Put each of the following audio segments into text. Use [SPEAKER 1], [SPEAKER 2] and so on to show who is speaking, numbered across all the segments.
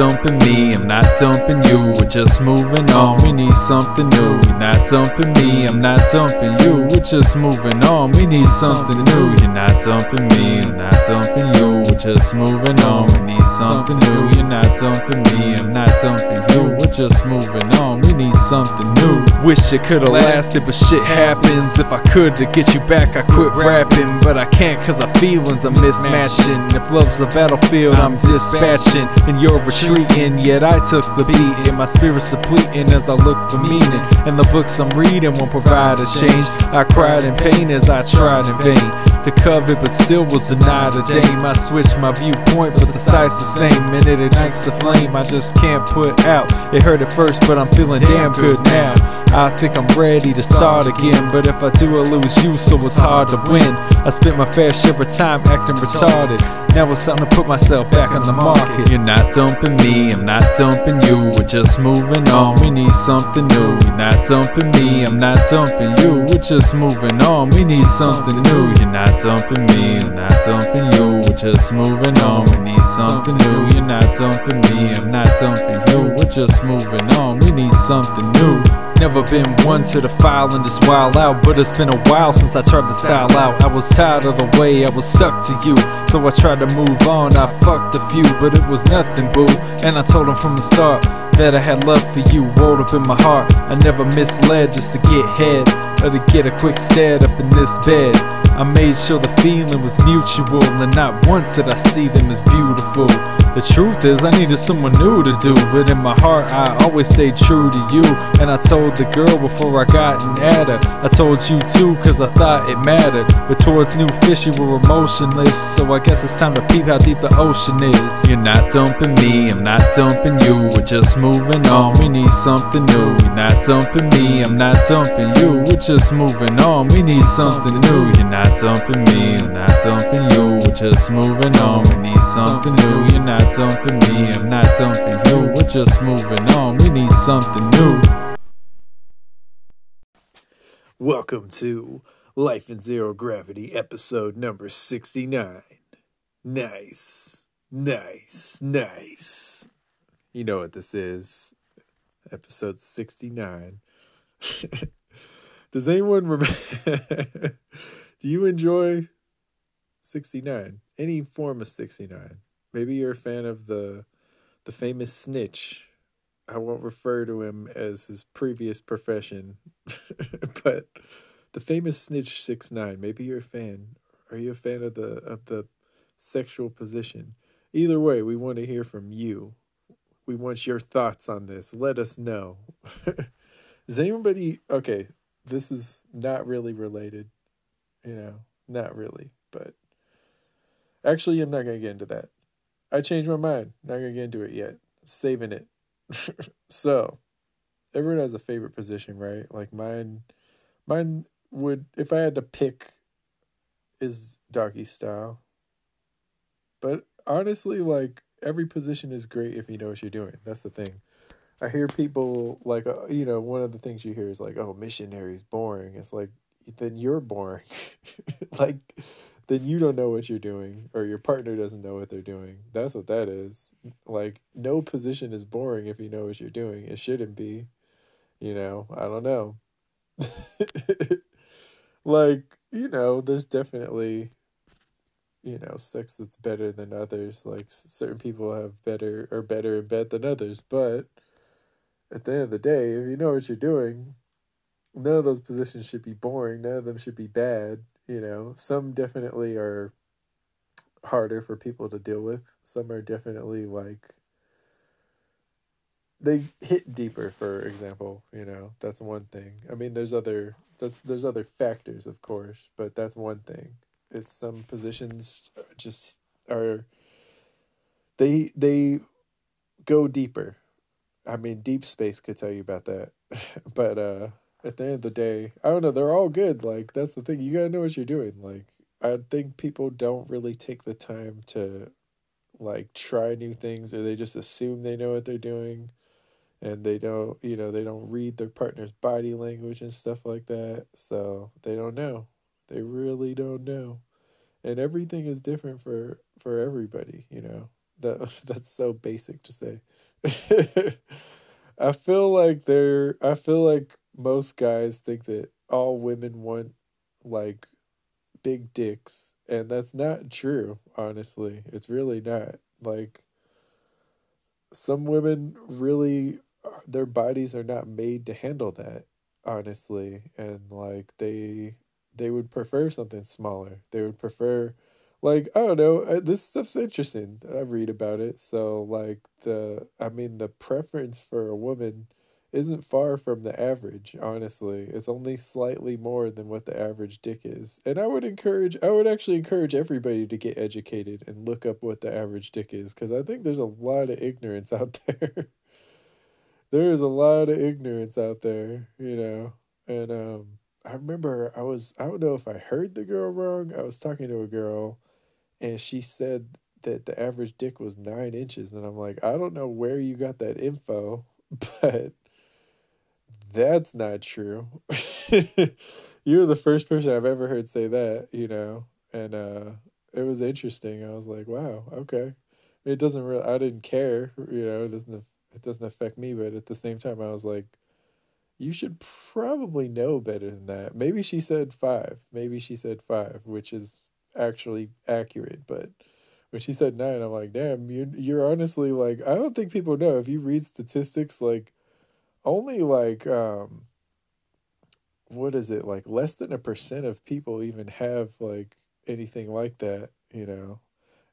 [SPEAKER 1] Dumping me, I'm not dumping you. We're just moving on. We need something new. You're not dumping me, I'm not dumping you. We're just moving on. We need something new. You're not dumping me, I'm not dumping you. We're just moving on. We need something new. You're not dumping me, I'm not dumping you. We're just moving on. We need something new. Wish it could've lasted, but shit happens. If I could to get you back, I quit rapping. But I can't cause our feelings are mismatching. If love's a battlefield, I'm dispatching. And you're yet I took the beat. And my spirit's depleting as I look for meaning. And the books I'm reading won't provide a change. I cried in pain as I tried in vain to covet, but still was denied a dame. I switched my viewpoint, but the sight's the same, and it ignites the flame I just can't put out. It hurt at first, but I'm feeling damn good now. I think I'm ready to start again, but if I do, I lose you, so it's hard to win. I spent my fair share of time acting retarded. Now it's time to put myself back on the market. You're not dumping me, I'm not dumping you. We're just moving on. We need something new. You're not dumping me, I'm not dumping you. We're just moving on. We need something new. You're not dumping me, I'm not dumping you. We're just moving on. We need something new. You're not dumping me, I'm not dumping you. We're just moving on. We need something new. Never been one to the file and just wild out, but it's been a while since I tried to style out. I was tired of the way I was stuck to you, so I tried to move on. I fucked a few, but it was nothing, boo. And I told them from the start that I had love for you rolled up in my heart. I never misled just to get head or to get a quick stare up in this bed. I made sure the feeling was mutual, and not once did I see them as beautiful. The truth is, I needed someone new to do, but in my heart, I always stayed true to you. And I told the girl before I got at her. I told you too, cause I thought it mattered. But towards new fish, you were emotionless, so I guess it's time to peep how deep the ocean is. You're not dumping me, I'm not dumping you, we're just moving on. We need something new. You're not dumping me, I'm not dumping you, we're just moving on. We need something new. You're not dumping me, I'm not dumping you, we're just moving on. We need something new. You're not dumping me, I'm not dumping you, we're just moving on. We need something new.
[SPEAKER 2] Welcome to Life in Zero Gravity, episode number 69. Nice, nice, nice. You know what this is. Episode 69. Does anyone remember? Do you enjoy 69? Any form of 69? Maybe you're a fan of the the famous snitch. I won't refer to him as his previous profession, but the famous snitch six nine. Maybe you're a fan. Are you a fan of the of the sexual position? Either way, we want to hear from you. We want your thoughts on this. Let us know. Is anybody okay? This is not really related, you know, not really, but actually, I'm not gonna get into that. I changed my mind. Not gonna get into it yet. Saving it. so, everyone has a favorite position, right? Like mine, mine would if I had to pick, is doggy style. But honestly, like every position is great if you know what you're doing. That's the thing. I hear people like uh, you know one of the things you hear is like, "Oh, missionary's boring." It's like then you're boring. like then you don't know what you're doing or your partner doesn't know what they're doing. That's what that is. Like no position is boring if you know what you're doing. It shouldn't be. You know, I don't know. like, you know, there's definitely you know, sex that's better than others. Like certain people have better or better in bed than others, but at the end of the day, if you know what you're doing, none of those positions should be boring. None of them should be bad. You know, some definitely are harder for people to deal with. Some are definitely like they hit deeper, for example. You know, that's one thing. I mean, there's other that's there's other factors, of course, but that's one thing. Is some positions just are they they go deeper. I mean, Deep Space could tell you about that, but uh at the end of the day, I don't know. They're all good. Like that's the thing. You gotta know what you're doing. Like I think people don't really take the time to like try new things, or they just assume they know what they're doing, and they don't. You know, they don't read their partner's body language and stuff like that. So they don't know. They really don't know, and everything is different for for everybody. You know, That that's so basic to say. I feel like they're I feel like most guys think that all women want like big dicks and that's not true, honestly. It's really not. Like some women really their bodies are not made to handle that, honestly. And like they they would prefer something smaller. They would prefer like I don't know. uh, This stuff's interesting. I read about it, so like the I mean the preference for a woman isn't far from the average. Honestly, it's only slightly more than what the average dick is. And I would encourage, I would actually encourage everybody to get educated and look up what the average dick is, because I think there's a lot of ignorance out there. there is a lot of ignorance out there, you know. And um, I remember I was, I don't know if I heard the girl wrong. I was talking to a girl and she said that the average dick was nine inches. And I'm like, I don't know where you got that info, but that's not true. You're the first person I've ever heard say that, you know. And uh, it was interesting. I was like, wow, okay. It doesn't really, I didn't care, you know, it doesn't, it doesn't affect me. But at the same time, I was like, you should probably know better than that. Maybe she said five. Maybe she said five, which is actually accurate. But when she said nine, I'm like, damn, you're you're honestly like, I don't think people know. If you read statistics, like only like um, what is it like? Less than a percent of people even have like anything like that. You know,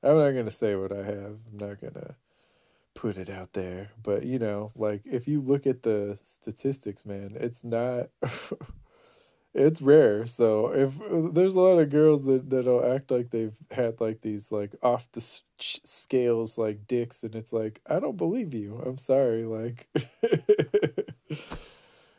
[SPEAKER 2] I'm not gonna say what I have. I'm not gonna put it out there. But you know, like if you look at the statistics, man, it's not it's rare. So if there's a lot of girls that that'll act like they've had like these like off the scales like dicks and it's like I don't believe you. I'm sorry like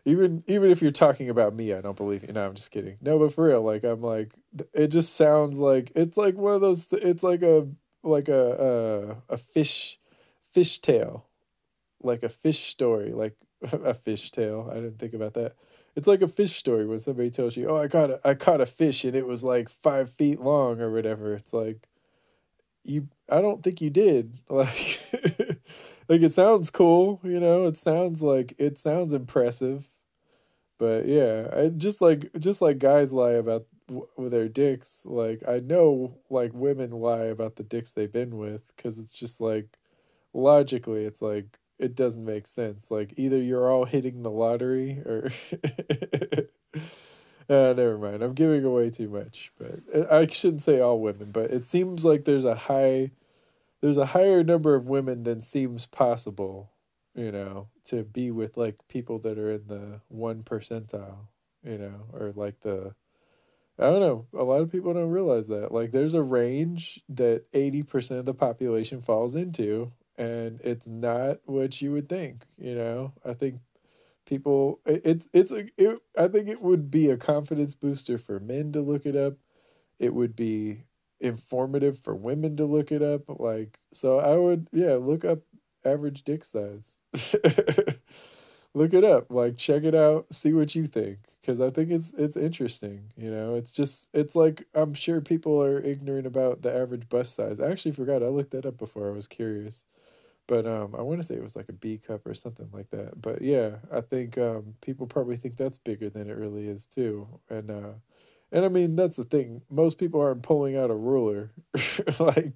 [SPEAKER 2] even even if you're talking about me, I don't believe you. No, I'm just kidding. No, but for real, like I'm like it just sounds like it's like one of those it's like a like a a, a fish fish tale, like a fish story, like a fish tale. I didn't think about that. It's like a fish story when somebody tells you, "Oh, I caught a, I caught a fish and it was like five feet long or whatever." It's like you. I don't think you did. Like, like it sounds cool, you know. It sounds like it sounds impressive, but yeah, I just like just like guys lie about with their dicks. Like I know, like women lie about the dicks they've been with because it's just like logically it's like it doesn't make sense like either you're all hitting the lottery or uh, never mind i'm giving away too much but uh, i shouldn't say all women but it seems like there's a high there's a higher number of women than seems possible you know to be with like people that are in the one percentile you know or like the I don't know. A lot of people don't realize that. Like, there's a range that 80% of the population falls into, and it's not what you would think, you know? I think people, it, it's, it's, a, it, I think it would be a confidence booster for men to look it up. It would be informative for women to look it up. Like, so I would, yeah, look up average dick size. look it up like check it out see what you think because i think it's it's interesting you know it's just it's like i'm sure people are ignorant about the average bust size i actually forgot i looked that up before i was curious but um i want to say it was like a b cup or something like that but yeah i think um people probably think that's bigger than it really is too and uh and i mean that's the thing most people aren't pulling out a ruler like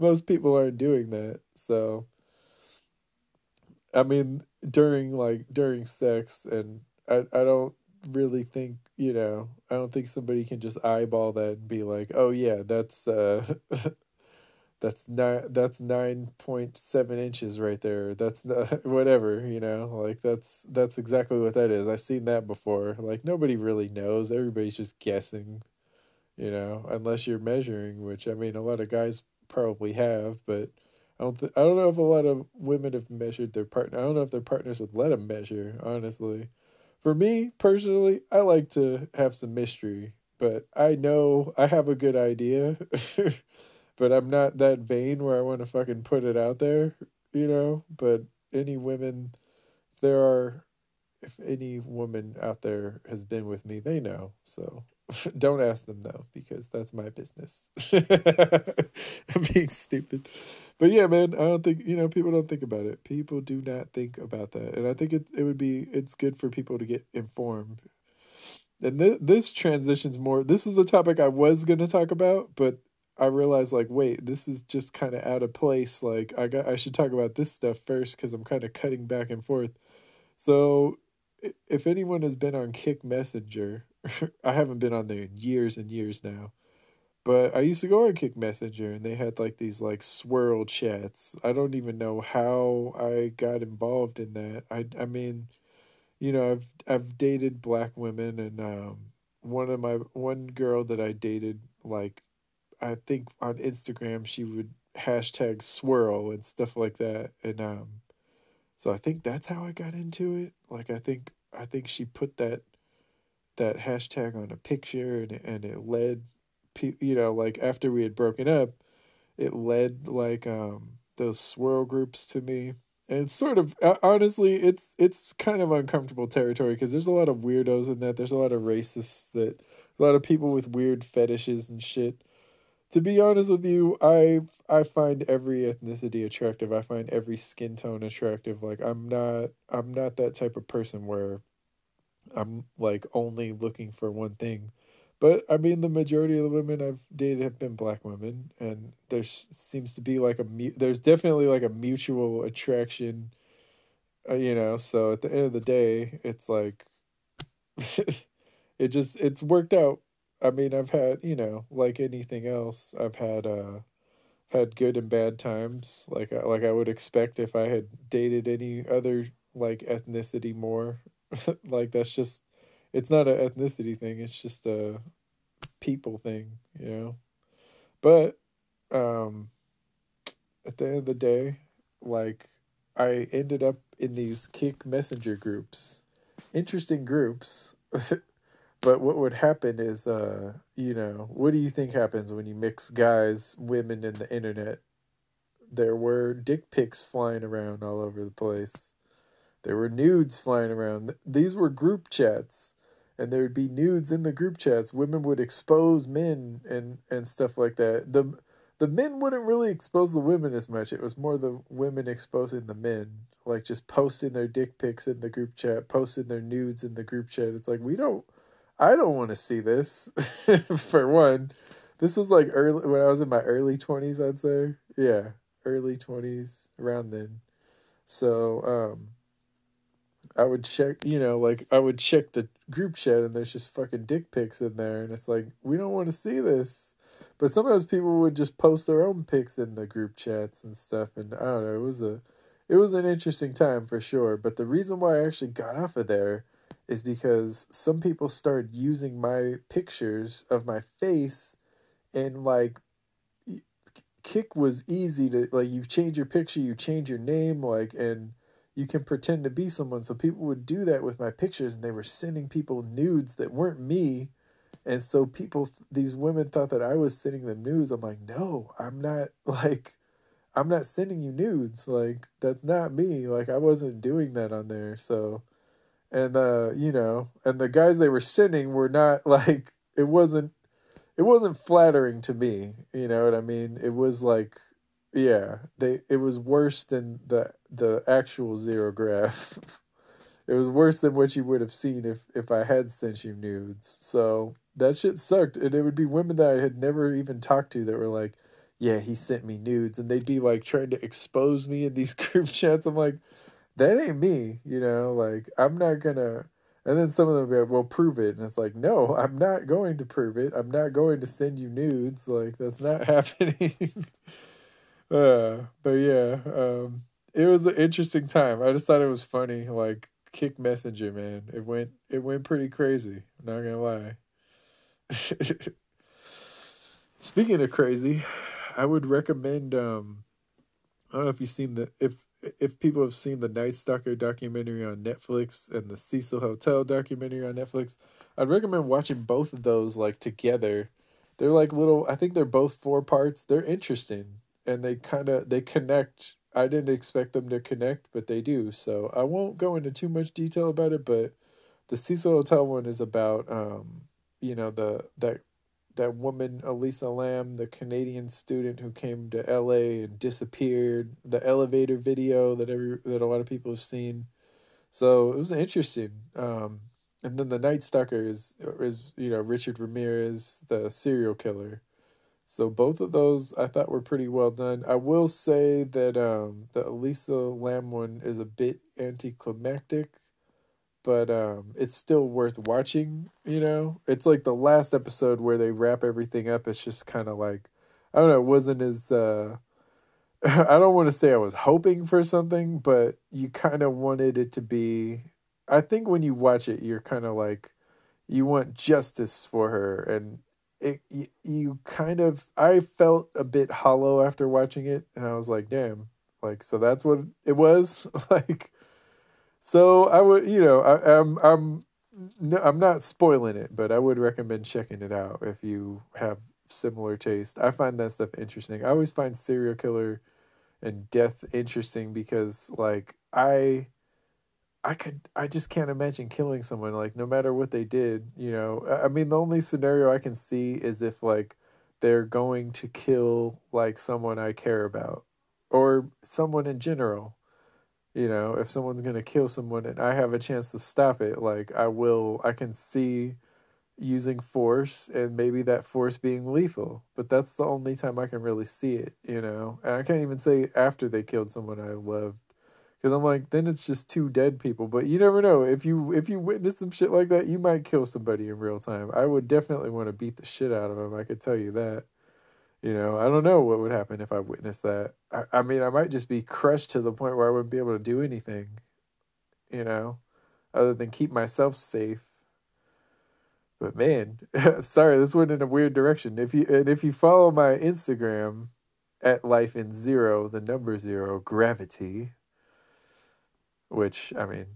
[SPEAKER 2] most people aren't doing that so I mean, during like during sex, and I I don't really think you know I don't think somebody can just eyeball that and be like, oh yeah, that's uh that's nine that's nine point seven inches right there. That's not, whatever you know, like that's that's exactly what that is. I've seen that before. Like nobody really knows. Everybody's just guessing, you know, unless you're measuring, which I mean, a lot of guys probably have, but. I don't. Th- I don't know if a lot of women have measured their partner. I don't know if their partners would let them measure. Honestly, for me personally, I like to have some mystery, but I know I have a good idea. but I'm not that vain where I want to fucking put it out there, you know. But any women, there are, if any woman out there has been with me, they know. So Don't ask them though, because that's my business. I'm being stupid. But yeah, man, I don't think you know people don't think about it. People do not think about that, and I think it it would be it's good for people to get informed. And th- this transitions more. This is the topic I was going to talk about, but I realized like, wait, this is just kind of out of place. Like, I got I should talk about this stuff first because I'm kind of cutting back and forth. So, if anyone has been on Kik Messenger, I haven't been on there in years and years now. But I used to go on Kik Messenger and they had like these like swirl chats. I don't even know how I got involved in that. I I mean, you know, I've I've dated black women and um one of my one girl that I dated like I think on Instagram she would hashtag swirl and stuff like that. And um so I think that's how I got into it. Like I think I think she put that that hashtag on a picture and and it led you know like after we had broken up it led like um those swirl groups to me and it's sort of honestly it's it's kind of uncomfortable territory because there's a lot of weirdos in that there's a lot of racists that a lot of people with weird fetishes and shit to be honest with you i i find every ethnicity attractive i find every skin tone attractive like i'm not i'm not that type of person where I'm like only looking for one thing. But I mean, the majority of the women I've dated have been black women, and there seems to be like a there's definitely like a mutual attraction, uh, you know. So at the end of the day, it's like it just it's worked out. I mean, I've had you know like anything else, I've had uh had good and bad times, like uh, like I would expect if I had dated any other like ethnicity more like that's just it's not an ethnicity thing, it's just a people thing, you know. But um at the end of the day, like I ended up in these Kik messenger groups. Interesting groups. but what would happen is uh you know, what do you think happens when you mix guys, women and the internet? There were dick pics flying around all over the place. There were nudes flying around. These were group chats, and there would be nudes in the group chats. Women would expose men and and stuff like that. The the men wouldn't really expose the women as much. It was more the women exposing the men, like just posting their dick pics in the group chat, posting their nudes in the group chat. It's like we don't I don't want to see this for one. This was like early when I was in my early 20s, I'd say. Yeah, early 20s around then. So, um I would check, you know, like I would check the group chat and there's just fucking dick pics in there and it's like we don't want to see this. But sometimes people would just post their own pics in the group chats and stuff and I don't know, it was a it was an interesting time for sure, but the reason why I actually got off of there is because some people started using my pictures of my face and like Kik was easy to like you change your picture, you change your name like and you can pretend to be someone. So people would do that with my pictures and they were sending people nudes that weren't me. And so people, these women thought that I was sending them nudes. I'm like, no, I'm not like, I'm not sending you nudes. Like, that's not me. Like, I wasn't doing that on there. So, and, uh, you know, and the guys they were sending were not like, it wasn't, it wasn't flattering to me. You know what I mean? It was like, yeah, they it was worse than the the actual Zero Grav. it was worse than what you would have seen if if I had sent you nudes. So that shit sucked, and it would be women that I had never even talked to that were like, "Yeah, he sent me nudes," and they'd be like trying to expose me in these group chats. I'm like, that ain't me, you know. Like I'm not gonna. And then some of them be like, "Well, prove it," and it's like, "No, I'm not going to prove it. I'm not going to send you nudes. Like that's not happening." Uh, but yeah, um, it was an interesting time. I just thought it was funny, like Kik Messenger, man. It went it went pretty crazy. I'm not gonna lie. Speaking of crazy, I would recommend. Um, I don't know if you've seen the if if people have seen the Night Stalker documentary on Netflix and the Cecil Hotel documentary on Netflix. I'd recommend watching both of those like together. They're like little. I think they're both four parts. They're interesting and they kind of they connect. I didn't expect them to connect, but they do. So I won't go into too much detail about it. But the Cecil Hotel one is about um, you know the that that woman Elisa Lam, the Canadian student who came to LA and disappeared, the elevator video that every that a lot of people have seen. So it was interesting. Um, and then the Night Stalker is is you know Richard Ramirez, the serial killer. So both of those I thought were pretty well done. I will say that um, the Elisa Lam one is a bit anticlimactic but um, it's still worth watching. You know, it's like the last episode where they wrap everything up. It's just kind of like I don't know. It wasn't as uh, I don't want to say I was hoping for something, but you kind of wanted it to be. I think when you watch it, you're kind of like you want justice for her, and it you, you kind of. I felt a bit hollow after watching it, and I was like, damn. Like so, that's what it was like so I would, you know, I, I'm I'm no, I'm not spoiling it, but I would recommend checking it out if you have similar taste. I find that stuff interesting. I always find serial killer and death interesting because like I I could I just can't imagine killing someone like no matter what they did, you know. I mean the only scenario I can see is if like they're going to kill like someone I care about or someone in general you know if someone's going to kill someone and i have a chance to stop it like i will i can see using force and maybe that force being lethal but that's the only time i can really see it you know? And i can't even say after they killed someone i loved because i'm like then it's just two dead people but you never know. If you if you witness some shit like that you might kill somebody in real time. I would definitely want to beat the shit out of them i could tell you that you know, I don't know what would happen if I witnessed that. I, I mean, I might just be crushed to the point where I wouldn't be able to do anything, you know, other than keep myself safe. But man, sorry, this went in a weird direction. If you and if you follow my Instagram at life in zero, the number zero, gravity, which I mean,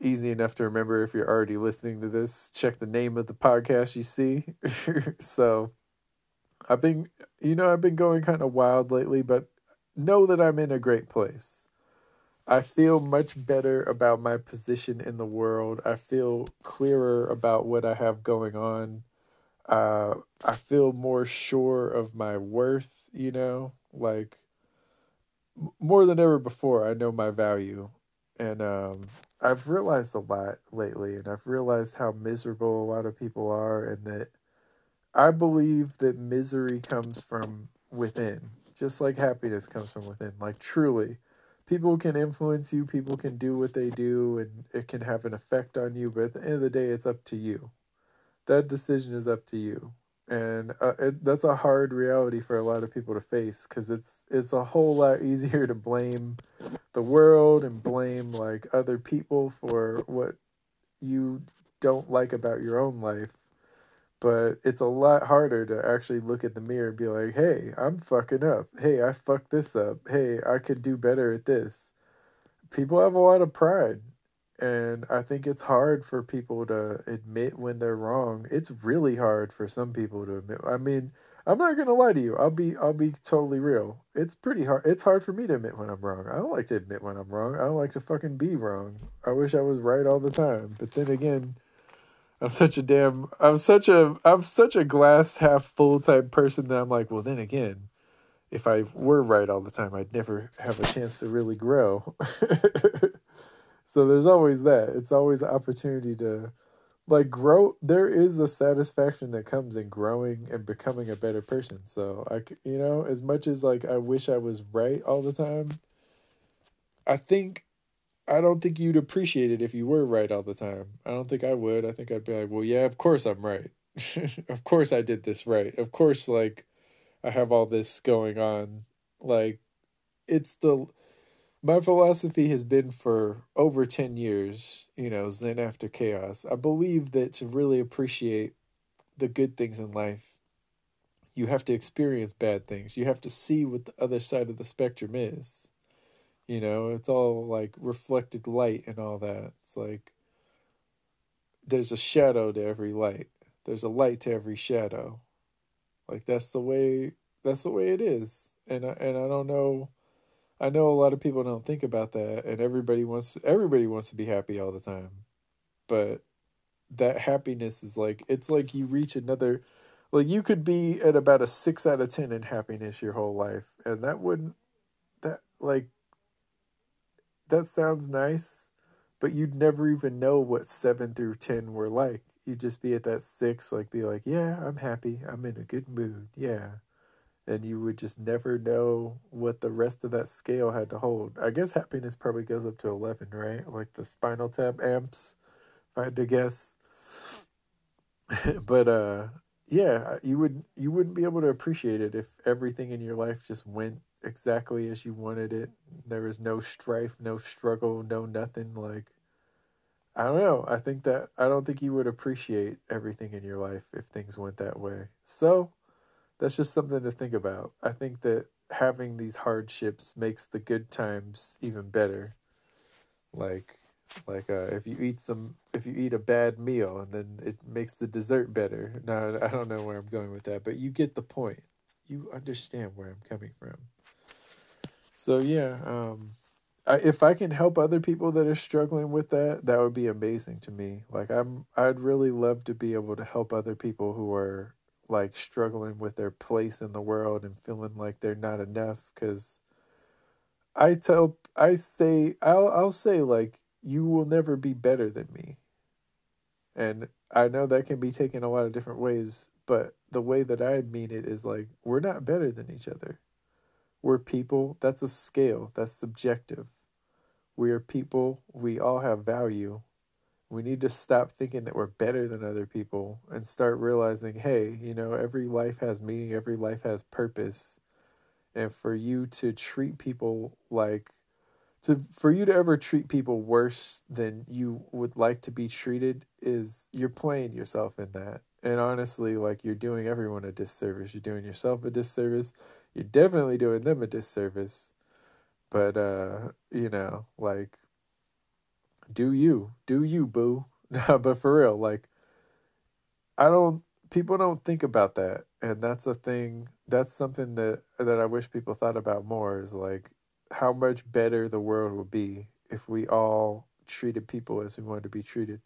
[SPEAKER 2] easy enough to remember if you're already listening to this. Check the name of the podcast you see. so I've been, you know, I've been going kind of wild lately, but know that I'm in a great place. I feel much better about my position in the world. I feel clearer about what I have going on. Uh, I feel more sure of my worth, you know, like more than ever before. I know my value. And um, I've realized a lot lately, and I've realized how miserable a lot of people are, and that I believe that misery comes from within, just like happiness comes from within. Like, truly, people can influence you, people can do what they do, and it can have an effect on you, but at the end of the day, it's up to you. That decision is up to you. And uh, it, that's a hard reality for a lot of people to face because it's it's a whole lot easier to blame the world and blame like other people for what you don't like about your own life but it's a lot harder to actually look at the mirror and be like, hey, I'm fucking up. Hey, I fucked this up. Hey, I could do better at this. People have a lot of pride. And I think it's hard for people to admit when they're wrong. It's really hard for some people to admit. I mean, I'm not gonna lie to you. I'll be I'll be totally real. It's pretty hard. It's hard for me to admit when I'm wrong. I don't like to admit when I'm wrong. I don't like to fucking be wrong. I wish I was right all the time. But then again, I'm such a damn I'm such a I'm such a glass half full type person that I'm like, well then again, if I were right all the time, I'd never have a chance to really grow. so there's always that. It's always an opportunity to like grow there is a satisfaction that comes in growing and becoming a better person. So I you know, as much as like I wish I was right all the time, I think I don't think you'd appreciate it if you were right all the time. I don't think I would. I think I'd be like, well, yeah, of course I'm right. of course I did this right. Of course, like, I have all this going on. Like, it's the. My philosophy has been for over 10 years, you know, Zen after chaos. I believe that to really appreciate the good things in life, you have to experience bad things. You have to see what the other side of the spectrum is you know, it's all like reflected light and all that. It's like there's a shadow to every light. There's a light to every shadow. Like that's the way that's the way it is. And I, and I don't know I know a lot of people don't think about that and everybody wants everybody wants to be happy all the time. But that happiness is like it's like you reach another like you could be at about a 6 out of 10 in happiness your whole life and that wouldn't that like that sounds nice but you'd never even know what 7 through 10 were like. You'd just be at that 6 like be like yeah i'm happy. I'm in a good mood. Yeah. And you would just never know what the rest of that scale had to hold. I guess happiness probably goes up to 11 right? Like the spinal tap amps if i had to guess. But uh yeah you would you wouldn't be able to appreciate it if everything in your life just went exactly as you wanted it there was no strife no struggle no nothing like i don't know i think that i don't think you would appreciate everything in your life if things went that way so that's just something to think about i think that having these hardships makes the good times even better like like uh, if you eat some, if you eat a bad meal and then it makes the dessert better. No, I don't know where I'm going with that, but you get the point. You understand where I'm coming from. So yeah, um, I, if I can help other people that are struggling with that, that would be amazing to me. Like I'm, I'd really love to be able to help other people who are like struggling with their place in the world and feeling like they're not enough. Because I tell, I say, I'll, I'll say like you will never be better than me. And I know that can be taken a lot of different ways, but the way that I mean it is like we're not better than each other. We're people. That's a scale, that's subjective. We are people. We all have value. We need to stop thinking that we're better than other people and start realizing hey, you know, every life has meaning, every life has purpose. And for you to treat people like to for you to ever treat people worse than you would like to be treated is you're playing yourself in that and honestly like you're doing everyone a disservice you're doing yourself a disservice you're definitely doing them a disservice but uh you know like do you do you boo but for real like i don't people don't think about that and that's a thing that's something that that i wish people thought about more is like how much better the world would be if we all treated people as we wanted to be treated.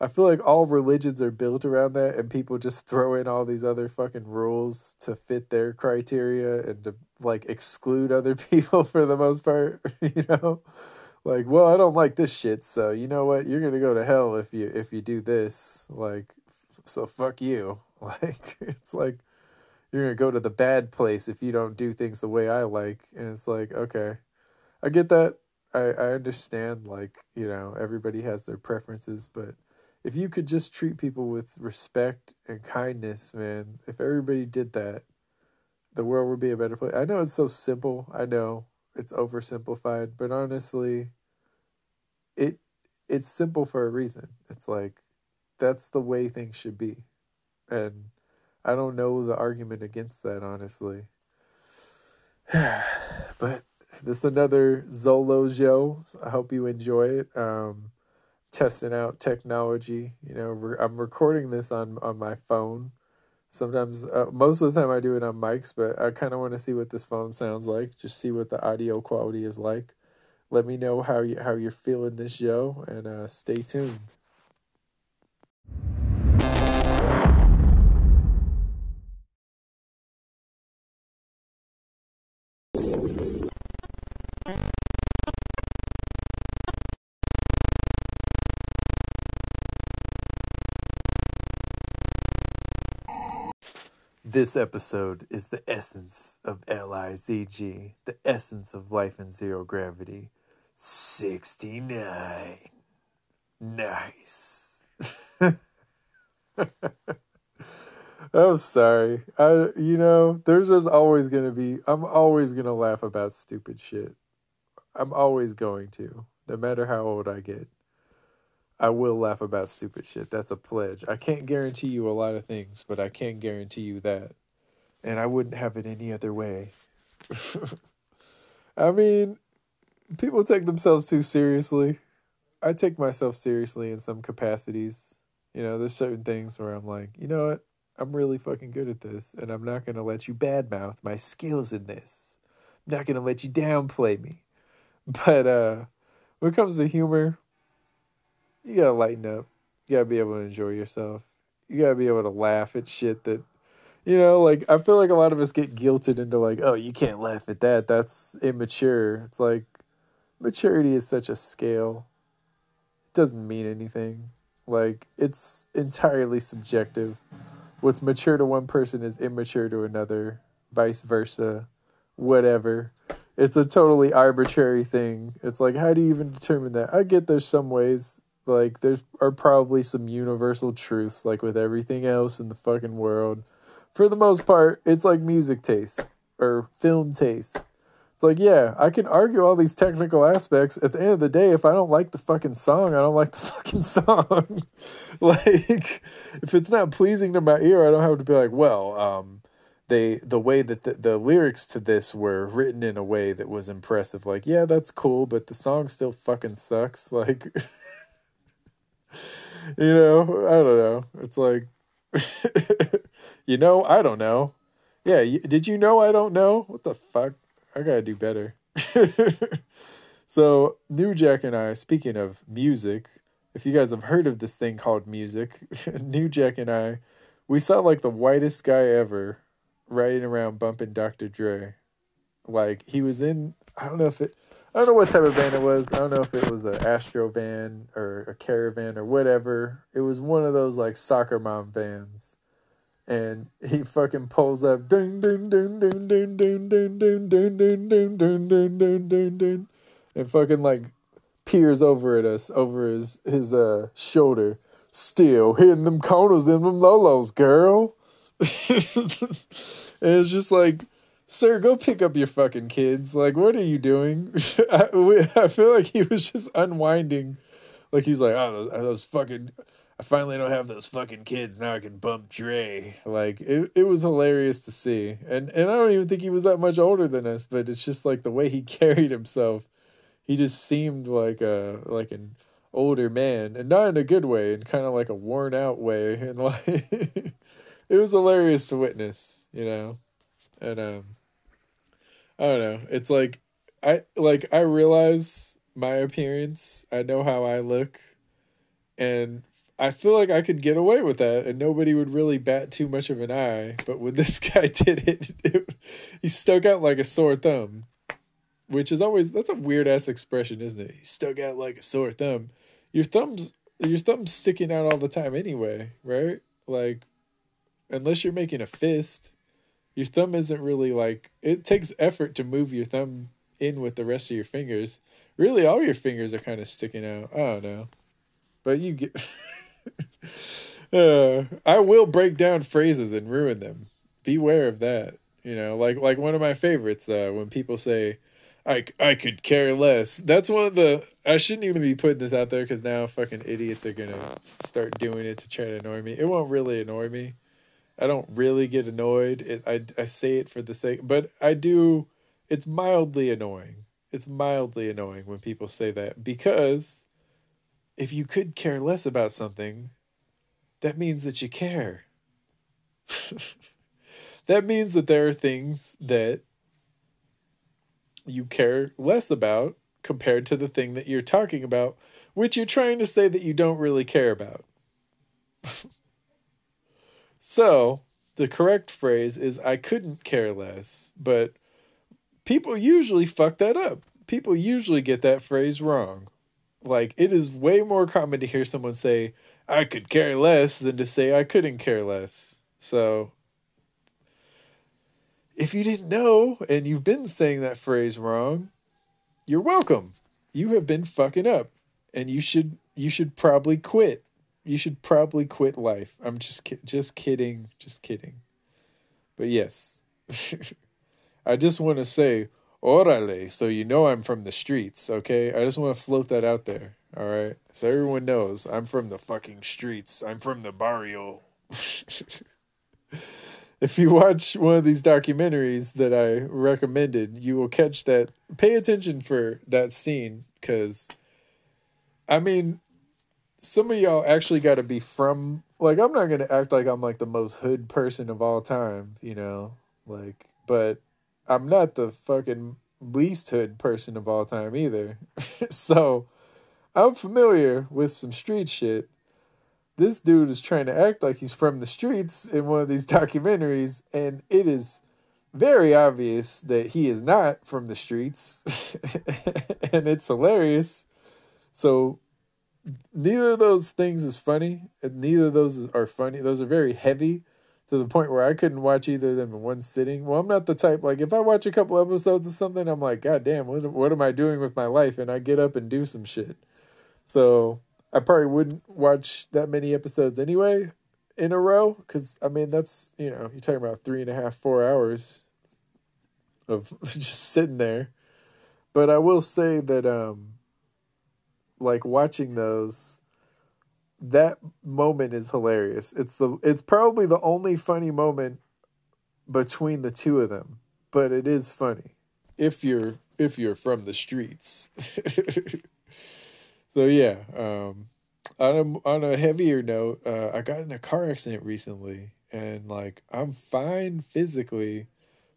[SPEAKER 2] I feel like all religions are built around that, and people just throw in all these other fucking rules to fit their criteria and to like exclude other people for the most part. You know, like, well, I don't like this shit, so you know what? You're gonna go to hell if you if you do this. Like, so fuck you. Like, it's like you're gonna go to the bad place if you don't do things the way I like, and it's like, okay, I get that. I, I understand, like, you know, everybody has their preferences, but if you could just treat people with respect and kindness, man, if everybody did that, the world would be a better place. I know it's so simple. I know it's oversimplified, but honestly, it it's simple for a reason. It's like that's the way things should be. And I don't know the argument against that, honestly. but this is another Zolo show. I hope you enjoy it. Um, testing out technology. You know, re- I'm recording this on on my phone. Sometimes, uh, most of the time, I do it on mics, but I kind of want to see what this phone sounds like. Just see what the audio quality is like. Let me know how you how you're feeling this show, and uh, stay tuned. This episode is the essence of LIZG, the essence of life in zero gravity. 69. Nice. I'm sorry. I you know, there's just always going to be I'm always going to laugh about stupid shit. I'm always going to, no matter how old I get. I will laugh about stupid shit. That's a pledge. I can't guarantee you a lot of things, but I can guarantee you that. And I wouldn't have it any other way. I mean, people take themselves too seriously. I take myself seriously in some capacities. You know, there's certain things where I'm like, you know what? I'm really fucking good at this, and I'm not gonna let you badmouth my skills in this. I'm not gonna let you downplay me. But uh when it comes to humor, you gotta lighten up. You gotta be able to enjoy yourself. You gotta be able to laugh at shit that, you know, like I feel like a lot of us get guilted into like, oh, you can't laugh at that. That's immature. It's like maturity is such a scale. It doesn't mean anything. Like it's entirely subjective. What's mature to one person is immature to another, vice versa, whatever. It's a totally arbitrary thing. It's like how do you even determine that? I get there's some ways like there's are probably some universal truths like with everything else in the fucking world. For the most part, it's like music taste or film taste. It's like, yeah, I can argue all these technical aspects. At the end of the day, if I don't like the fucking song, I don't like the fucking song. like, if it's not pleasing to my ear, I don't have to be like, well, um, they the way that the, the lyrics to this were written in a way that was impressive. Like, yeah, that's cool, but the song still fucking sucks. Like, you know, I don't know. It's like, you know, I don't know. Yeah, did you know I don't know? What the fuck? I gotta do better. so, New Jack and I, speaking of music, if you guys have heard of this thing called music, New Jack and I, we saw like the whitest guy ever riding around bumping Dr. Dre. Like he was in, I don't know if it, I don't know what type of van it was. I don't know if it was an Astro van or a caravan or whatever. It was one of those like soccer mom vans and he fucking pulls up and fucking like peers over at us over his his uh shoulder still hitting them corners them them lolos girl and it's just like sir go pick up your fucking kids like what are you doing I, I feel like he was just unwinding like he's like oh those fucking I finally don't have those fucking kids. Now I can bump Dre. Like it, it was hilarious to see. And and I don't even think he was that much older than us, but it's just like the way he carried himself. He just seemed like a like an older man, and not in a good way, and kind of like a worn out way. And like it was hilarious to witness, you know. And um I don't know. It's like I like I realize my appearance. I know how I look. And I feel like I could get away with that and nobody would really bat too much of an eye. But when this guy did it, it he stuck out like a sore thumb, which is always that's a weird ass expression, isn't it? He stuck out like a sore thumb. Your thumbs, your thumb's sticking out all the time anyway, right? Like, unless you're making a fist, your thumb isn't really like it takes effort to move your thumb in with the rest of your fingers. Really, all your fingers are kind of sticking out. I don't know, but you get. uh, I will break down phrases and ruin them. Beware of that. You know, like like one of my favorites uh, when people say, "I I could care less." That's one of the I shouldn't even be putting this out there because now fucking idiots are gonna start doing it to try to annoy me. It won't really annoy me. I don't really get annoyed. It, I I say it for the sake, but I do. It's mildly annoying. It's mildly annoying when people say that because if you could care less about something, that means that you care. that means that there are things that you care less about compared to the thing that you're talking about, which you're trying to say that you don't really care about. so, the correct phrase is I couldn't care less, but people usually fuck that up. People usually get that phrase wrong. Like it is way more common to hear someone say I could care less than to say I couldn't care less. So if you didn't know and you've been saying that phrase wrong, you're welcome. You have been fucking up and you should you should probably quit. You should probably quit life. I'm just ki- just kidding, just kidding. But yes. I just want to say Orale, so you know I'm from the streets, okay? I just want to float that out there, all right? So everyone knows I'm from the fucking streets. I'm from the barrio. if you watch one of these documentaries that I recommended, you will catch that. Pay attention for that scene because, I mean, some of y'all actually got to be from. Like, I'm not to act like I'm like the most hood person of all time, you know? Like, but I'm not the fucking least hood person of all time either. so I'm familiar with some street shit. this dude is trying to act like he's from the streets in one of these documentaries, and it is very obvious that he is not from the streets, and it's hilarious. So neither of those things is funny, and neither of those are funny. Those are very heavy to the point where I couldn't watch either of them in one sitting. Well, I'm not the type like if I watch a couple episodes of something, I'm like, God damn, what what am I doing with my life? And I get up and do some shit. So I probably wouldn't watch that many episodes anyway in a row because I mean that's you know you're talking about three and a half four hours of just sitting there. But I will say that um like watching those that moment is hilarious. It's the it's probably the only funny moment between the two of them, but it is funny if you're if you're from the streets. so yeah, um on a on a heavier note, uh, I got in a car accident recently and like I'm fine physically,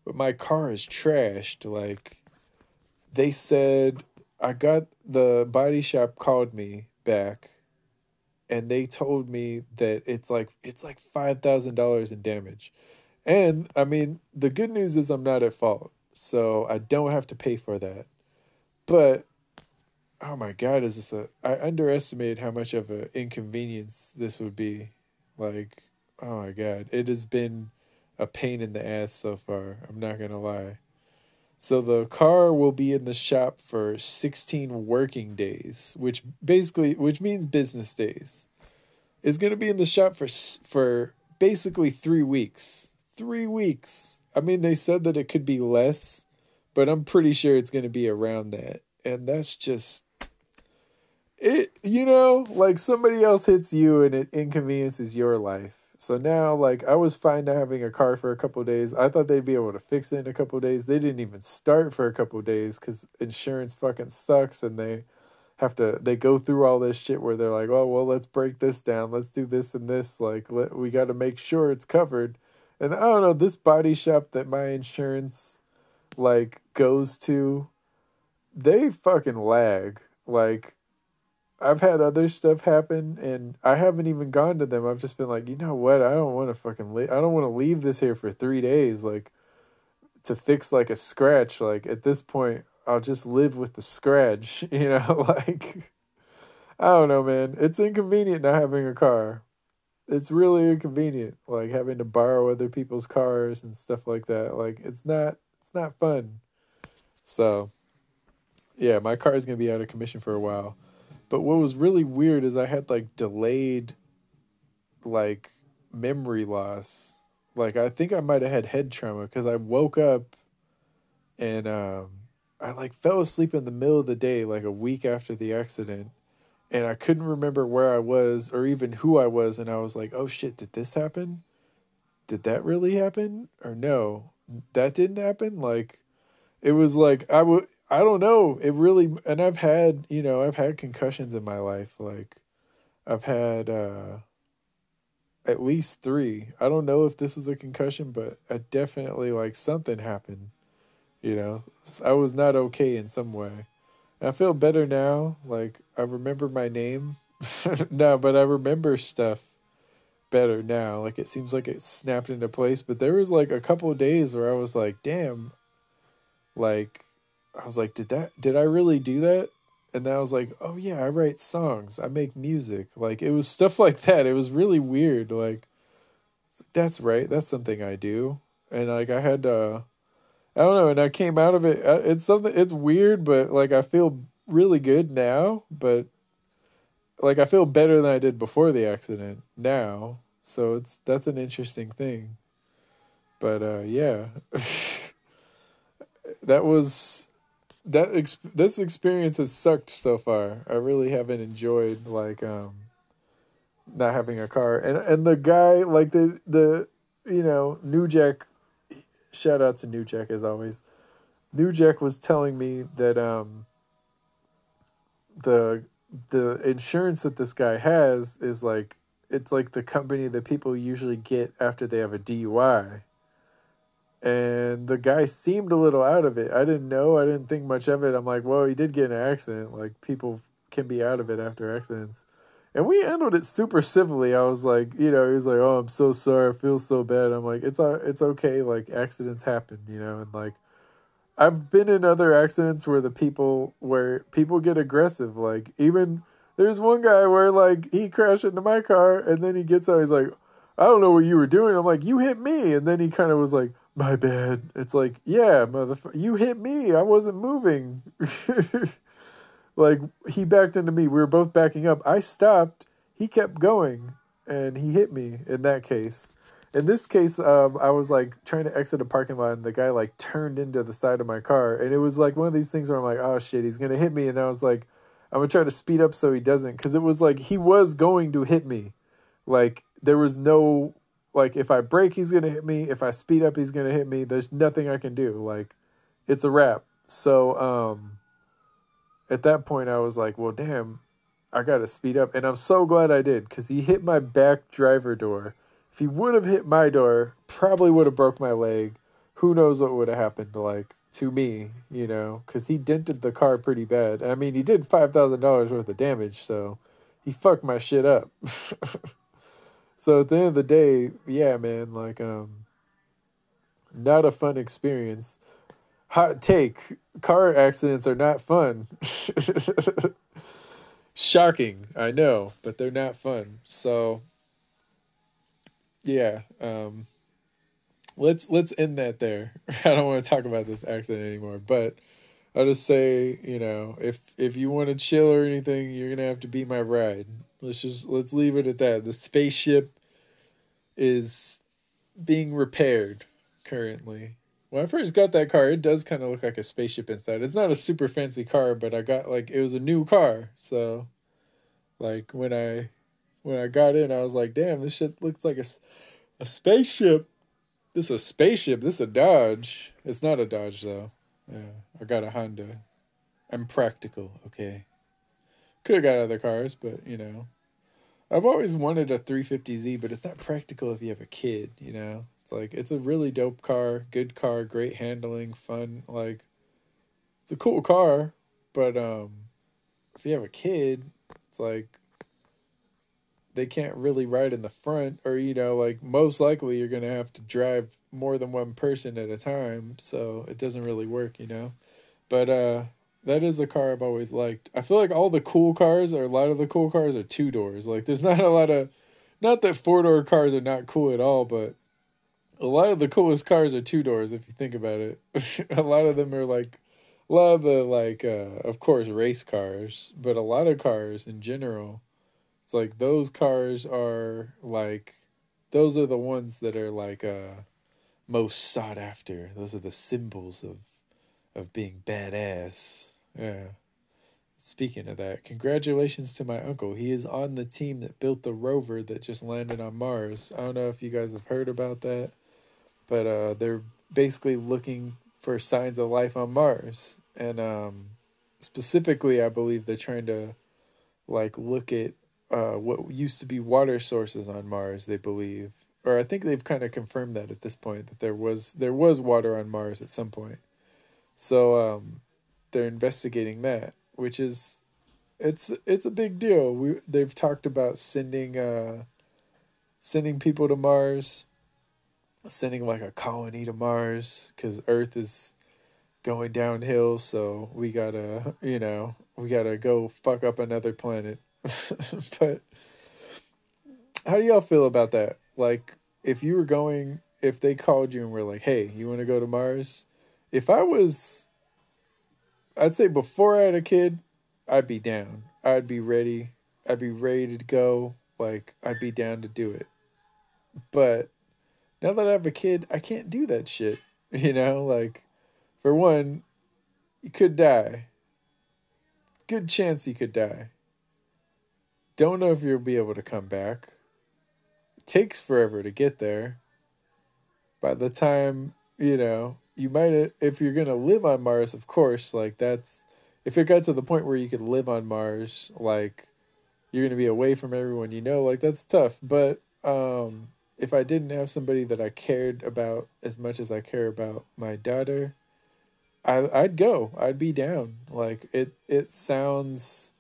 [SPEAKER 2] but my car is trashed. Like they said I got the body shop called me back and they told me that it's like it's like five thousand dollars in damage. And I mean, the good news is I'm not at fault, so I don't have to pay for that. But oh my god, is this a? I underestimated how much of an inconvenience this would be. Like, oh my god, it has been a pain in the ass so far. I'm not gonna lie. So the car will be in the shop for 16 working days, which basically which means business days. Is going to be in the shop for for basically 3 weeks. 3 weeks. I mean they said that it could be less, but I'm pretty sure it's going to be around that. And that's just it you know, like somebody else hits you and it inconveniences your life so now, like, I was fine to having a car for a couple days. I thought they'd be able to fix it in a couple days. They didn't even start for a couple days because insurance fucking sucks, and they have to they go through all this shit where they're like, oh well, let's break this down, let's do this and this. Like, let, we got to make sure it's covered. And I don't know this body shop that my insurance like goes to, they fucking lag. Like I've had other stuff happen and I haven't even gone to them. I've just been like, you know what? I don't want to fucking leave. I don't want to leave this here for three days, like to fix like a scratch. Like at this point, I'll just live with the scratch, you know, like I don't know, man. It's inconvenient not having a car. It's really inconvenient, like having to borrow other people's cars and stuff like that. Like it's not it's not fun. So yeah, my car is gonna be out of commission for a while. But what was really weird is I had like delayed like memory loss. Like I think I might have had head trauma because I woke up and um I like fell asleep in the middle of the day like a week after the accident and I couldn't remember where I was or even who I was and I was like, "Oh shit, did this happen? Did that really happen or no? That didn't happen?" Like it was like I would I don't know. It really and I've had, you know, I've had concussions in my life. Like I've had uh at least 3. I don't know if this was a concussion, but I definitely like something happened. You know, I was not okay in some way. I feel better now. Like I remember my name. no, but I remember stuff better now. Like it seems like it snapped into place, but there was like a couple days where I was like, "Damn." Like I was like, did that, did I really do that? And then I was like, oh yeah, I write songs, I make music. Like it was stuff like that. It was really weird. Like, that's right. That's something I do. And like I had, uh, I don't know. And I came out of it. Uh, it's something, it's weird, but like I feel really good now. But like I feel better than I did before the accident now. So it's, that's an interesting thing. But uh, yeah. that was that ex- this experience has sucked so far. I really haven't enjoyed like um not having a car and and the guy like the the you know New Jack shout out to New Jack as always. New Jack was telling me that um the the insurance that this guy has is like it's like the company that people usually get after they have a DUI and the guy seemed a little out of it. I didn't know. I didn't think much of it. I'm like, well, he did get an accident. Like people can be out of it after accidents, And we handled it super civilly. I was like, you know, he was like, "Oh, I'm so sorry. I feel so bad." I'm like, "It's uh, it's okay. Like accidents happen, you know." And like, I've been in other accidents where the people where people get aggressive. Like even there's one guy where like he crashed into my car and then he gets out. He's like, "I don't know what you were doing." I'm like, "You hit me," and then he kind of was like, "My bad." It's like, yeah, motherfucker, you hit me. I wasn't moving. like he backed into me. We were both backing up. I stopped. He kept going, and he hit me. In that case, in this case, um, I was like trying to exit a parking lot, and the guy like turned into the side of my car, and it was like one of these things where I'm like, oh shit, he's gonna hit me, and I was like, I'm gonna try to speed up so he doesn't, because it was like he was going to hit me, like there was no like if I break, he's gonna hit me. If I speed up, he's gonna hit me. There's nothing I can do. Like it's a wrap. So um at that point, I was like, well, damn, I got to speed up. And I'm so glad I did because he hit my back driver door. If he would have hit my door, probably would have broke my leg. Who knows what would have happened, like, to me, you know, because he dented the car pretty bad. I mean, he did $5,000 worth of damage, so he fucked my shit up. so at the end of the day, yeah, man, like, um, not a fun experience. Hot take car accidents are not fun. Shocking i know but they're not fun. So yeah um let's let's end that there. I don't want to talk about this accident anymore but i'll just say you know if if you want to chill or anything you're gonna have to be my ride let's just let's leave it at that the spaceship is being repaired currently when I first got that car, it does kind of look like a spaceship inside. It's not a super fancy car, but I got like it was a new car, so like when I when I got in, I was like, "Damn, this shit looks like a a spaceship." This is a spaceship. This is a Dodge. It's not a Dodge though. Yeah, I got a Honda. I'm practical, okay. Could have got other cars, but you know, I've always wanted a 350Z, but it's not practical if you have a kid, you know. It's like it's a really dope car, good car, great handling, fun. Like it's a cool car, but um, if you have a kid, it's like they can't really ride in the front, or you know, like most likely you're gonna have to drive more than one person at a time, so it doesn't really work, you know. But uh, that is a car I've always liked. I feel like all the cool cars, or a lot of the cool cars, are two doors. Like there's not a lot of, not that four door cars are not cool at all, but a lot of the coolest cars are two doors if you think about it. a lot of them are like a lot of the like uh of course race cars, but a lot of cars in general it's like those cars are like those are the ones that are like uh most sought after. Those are the symbols of of being badass. Yeah. Speaking of that, congratulations to my uncle. He is on the team that built the rover that just landed on Mars. I don't know if you guys have heard about that but uh, they're basically looking for signs of life on Mars, and um, specifically, I believe they're trying to like look at uh, what used to be water sources on Mars. They believe, or I think they've kind of confirmed that at this point that there was there was water on Mars at some point. So um, they're investigating that, which is it's it's a big deal. We they've talked about sending uh, sending people to Mars sending like a colony to Mars because Earth is going downhill. So we gotta, you know, we gotta go fuck up another planet. but how do y'all feel about that? Like, if you were going, if they called you and were like, hey, you want to go to Mars? If I was, I'd say before I had a kid, I'd be down. I'd be ready. I'd be ready to go. Like, I'd be down to do it. But now that I have a kid, I can't do that shit. You know, like for one, you could die. Good chance you could die. Don't know if you'll be able to come back. It takes forever to get there. By the time, you know, you might if you're to live on Mars, of course, like that's if it got to the point where you could live on Mars, like you're to be away from everyone you know, like that's tough, but um if I didn't have somebody that I cared about as much as I care about my daughter, I I'd go. I'd be down. Like it it sounds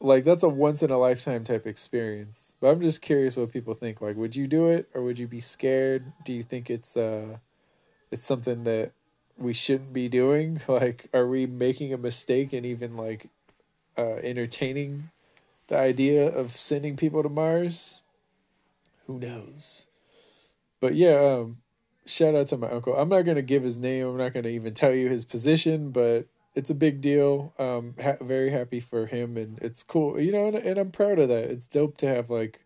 [SPEAKER 2] like that's a once in a lifetime type experience. But I'm just curious what people think. Like, would you do it or would you be scared? Do you think it's uh it's something that we shouldn't be doing? Like, are we making a mistake and even like uh entertaining the idea of sending people to Mars? Who knows? But yeah, um shout out to my uncle. I'm not gonna give his name. I'm not gonna even tell you his position, but it's a big deal. Um, ha- very happy for him, and it's cool, you know, and, and I'm proud of that. It's dope to have like,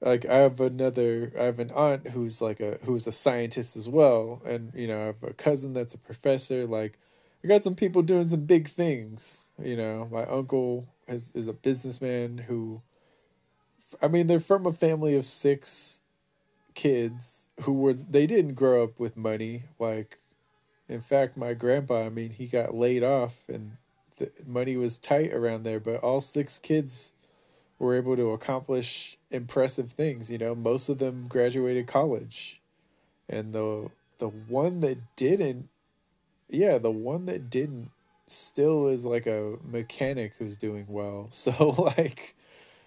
[SPEAKER 2] like I have another, I have an aunt who's like a who's a scientist as well, and you know, I have a cousin that's a professor. Like, I got some people doing some big things. You know, my uncle is is a businessman who, I mean, they're from a family of six kids who were they didn't grow up with money like in fact, my grandpa, I mean, he got laid off and the money was tight around there, but all six kids were able to accomplish impressive things, you know, most of them graduated college. And the the one that didn't yeah, the one that didn't still is like a mechanic who's doing well. So like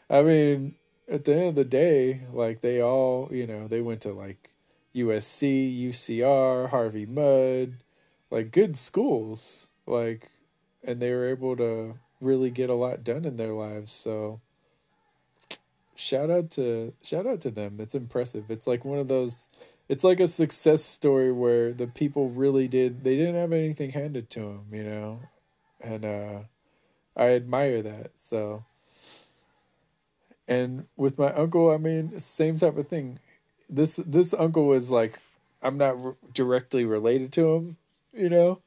[SPEAKER 2] I mean, at the end of the day, like they all, you know, they went to like USC, UCR, Harvey Mudd, like good schools like and they were able to really get a lot done in their lives so shout out to shout out to them. It's impressive. It's like one of those it's like a success story where the people really did they didn't have anything handed to them you know? And uh i admire that so. And with my uncle i mean same type of thing. This this uncle was like i'm not directly related to him you know?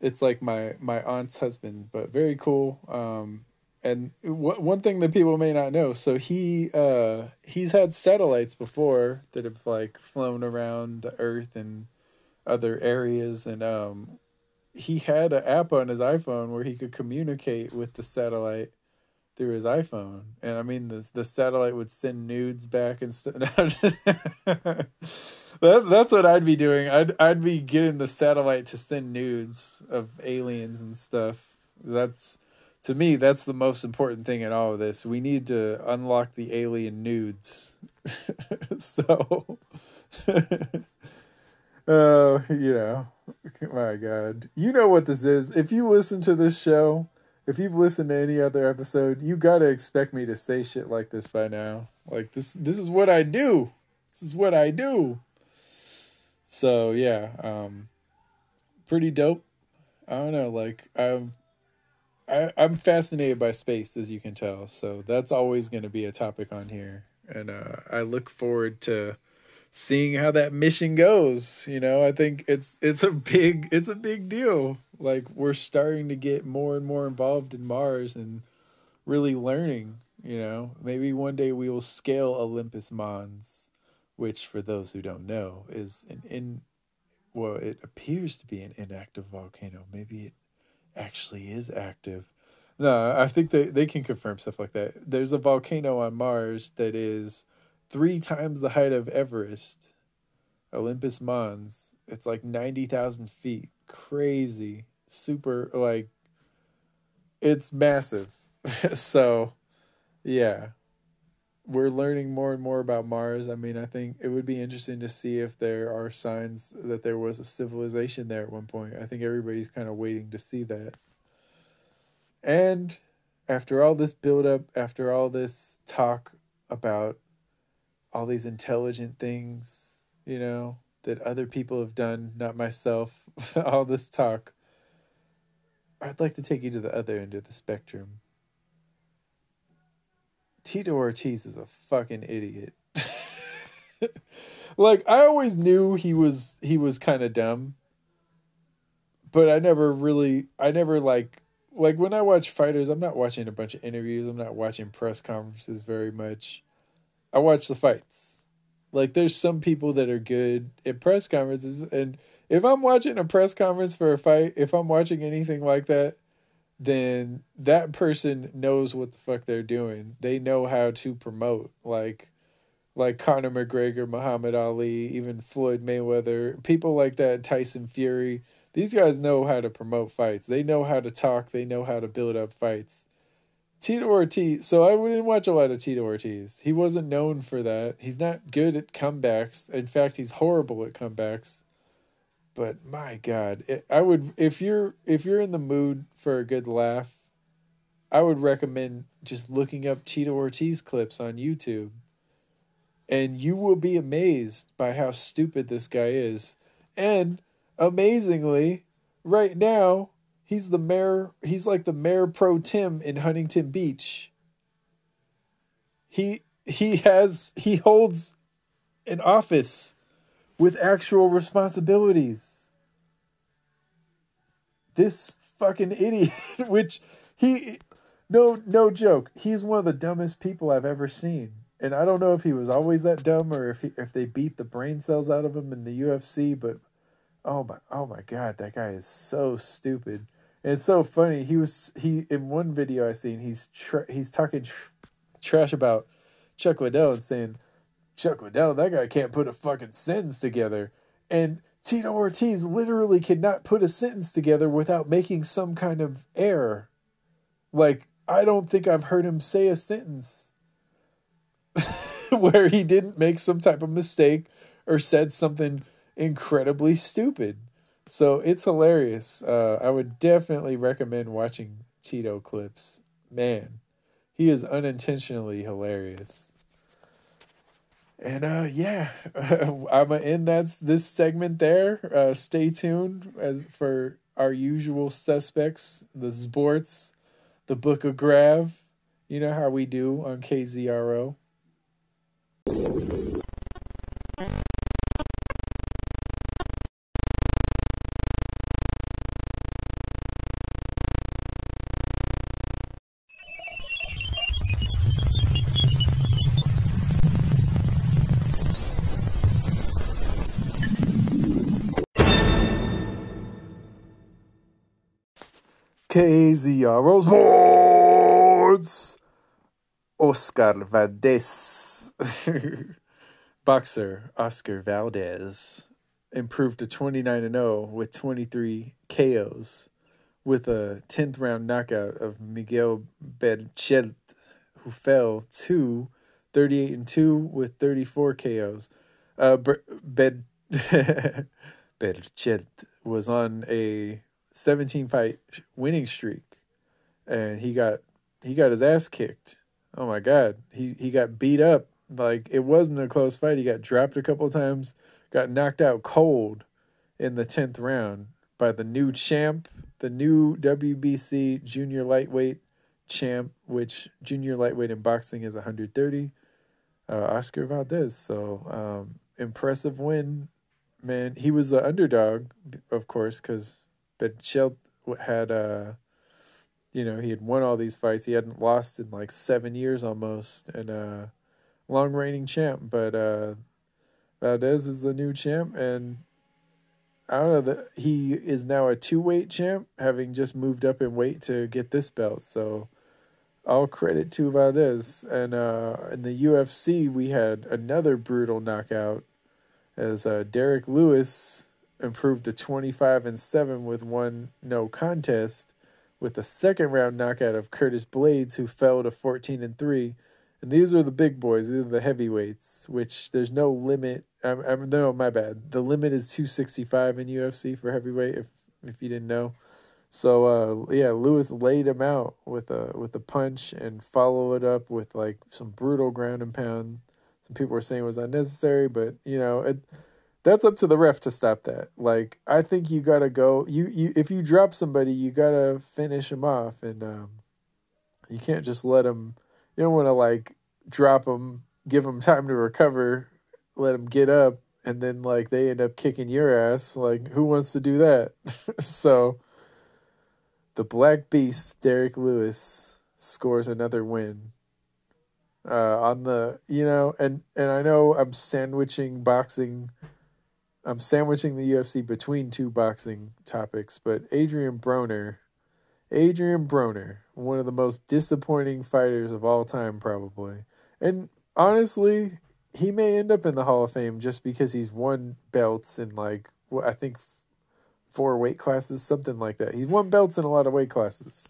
[SPEAKER 2] It's like my my aunt's husband but very cool. Um and w- one thing that people may not know so he uh he's had satellites before that have like flown around the earth and other areas and um he had an app on his iphone where he could communicate with the satellite through his iphone and i mean the the satellite would send nudes back and stuff that that's what I'd be doing. I'd I'd be getting the satellite to send nudes of aliens and stuff. That's to me that's the most important thing in all of this. We need to unlock the alien nudes. so uh you know, my god. You know what this is. If you listen to this show, if you've listened to any other episode, you got to expect me to say shit like this by now. Like this this is what I do. This is what I do. So yeah, um, pretty dope. I don't know, like I'm, I, I'm fascinated by space, as you can tell. So that's always going to be a topic on here, and uh, I look forward to seeing how that mission goes. You know, I think it's it's a big it's a big deal. Like we're starting to get more and more involved in Mars and really learning. You know, maybe one day we will scale Olympus Mons which for those who don't know is an in well it appears to be an inactive volcano maybe it actually is active no i think they, they can confirm stuff like that there's a volcano on mars that is three times the height of everest olympus mons it's like 90000 feet crazy super like it's massive so yeah we're learning more and more about Mars. I mean, I think it would be interesting to see if there are signs that there was a civilization there at one point. I think everybody's kind of waiting to see that. And after all this build up, after all this talk about all these intelligent things, you know, that other people have done, not myself, all this talk, I'd like to take you to the other end of the spectrum Tito Ortiz is a fucking idiot. like I always knew he was he was kind of dumb. But I never really I never like like when I watch fighters, I'm not watching a bunch of interviews, I'm not watching press conferences very much. I watch the fights. Like there's some people that are good at press conferences and if I'm watching a press conference for a fight, if I'm watching anything like that, then that person knows what the fuck they're doing. They know how to promote like like Conor McGregor, Muhammad Ali, even Floyd Mayweather, people like that, Tyson Fury. These guys know how to promote fights. They know how to talk, they know how to build up fights. Tito Ortiz. So I didn't watch a lot of Tito Ortiz. He wasn't known for that. He's not good at comebacks. In fact, he's horrible at comebacks. But my God, it, I would if you're if you're in the mood for a good laugh, I would recommend just looking up Tito Ortiz clips on YouTube. And you will be amazed by how stupid this guy is. And amazingly, right now, he's the mayor, he's like the mayor pro tem in Huntington Beach. He he has he holds an office with actual responsibilities. This fucking idiot, which he no no joke, he's one of the dumbest people I've ever seen. And I don't know if he was always that dumb or if he, if they beat the brain cells out of him in the UFC, but oh my oh my god, that guy is so stupid. It's so funny. He was he in one video I seen he's tra- he's talking tr- trash about Chuck Liddell and saying Chuck Liddell that guy can't put a fucking sentence together. And Tito Ortiz literally cannot put a sentence together without making some kind of error. Like I don't think I've heard him say a sentence where he didn't make some type of mistake or said something incredibly stupid. So it's hilarious. Uh, I would definitely recommend watching Tito clips. Man, he is unintentionally hilarious. And uh, yeah, I'm gonna end that's this segment there. Uh, stay tuned as for our usual suspects, the sports, the Book of Grav. You know how we do on KZRO. KZRO Sports. Oscar Valdez. Boxer Oscar Valdez improved to 29 and 0 with 23 KOs with a 10th round knockout of Miguel Berchelt who fell to 38 and 2 with 34 KOs. Uh Bed Berchelt was on a 17 fight winning streak and he got he got his ass kicked. Oh my god. He he got beat up. Like it wasn't a close fight. He got dropped a couple times, got knocked out cold in the 10th round by the new champ, the new WBC junior lightweight champ, which junior lightweight in boxing is 130. Uh, Oscar Valdez. So um, impressive win, man. He was the underdog, of course, because Berchelt had uh you know he had won all these fights. He hadn't lost in like seven years almost and uh long reigning champ. But uh valdez is the new champ and i don't know that he is now a two weight champ having just moved up in weight to get this belt. So all credit to valdez. And uh in the ufc we had another brutal knockout as uh derrick lewis improved to 25 and 7 with one no contest with a second round knockout of Curtis Blaydes who fell to 14 and 3 and these are the big boys these are the heavyweights which there's no limit. I'm, I'm no my bad. The limit is 265 in UFC for heavyweight if if you didn't know. So uh yeah Lewis laid him out with a with a punch and follow it up with like some brutal ground and pound. Some people were saying it was unnecessary but you know it that's up to the ref to stop that. Like I think you gotta go. You you if you drop somebody, you gotta finish them off, and um, you can't just let them. You don't want to like drop them, give them time to recover, let them get up, and then like they end up kicking your ass. Like who wants to do that? so the Black Beast, Derrick Lewis, scores another win. Uh, on the you know, and and I know I'm sandwiching boxing I'm sandwiching the UFC between two boxing topics, but Adrian Broner, Adrian Broner, one of the most disappointing fighters of all time, probably. And honestly, he may end up in the Hall of Fame just because he's won belts in like I think four weight classes, something like that. He's won belts in a lot of weight classes,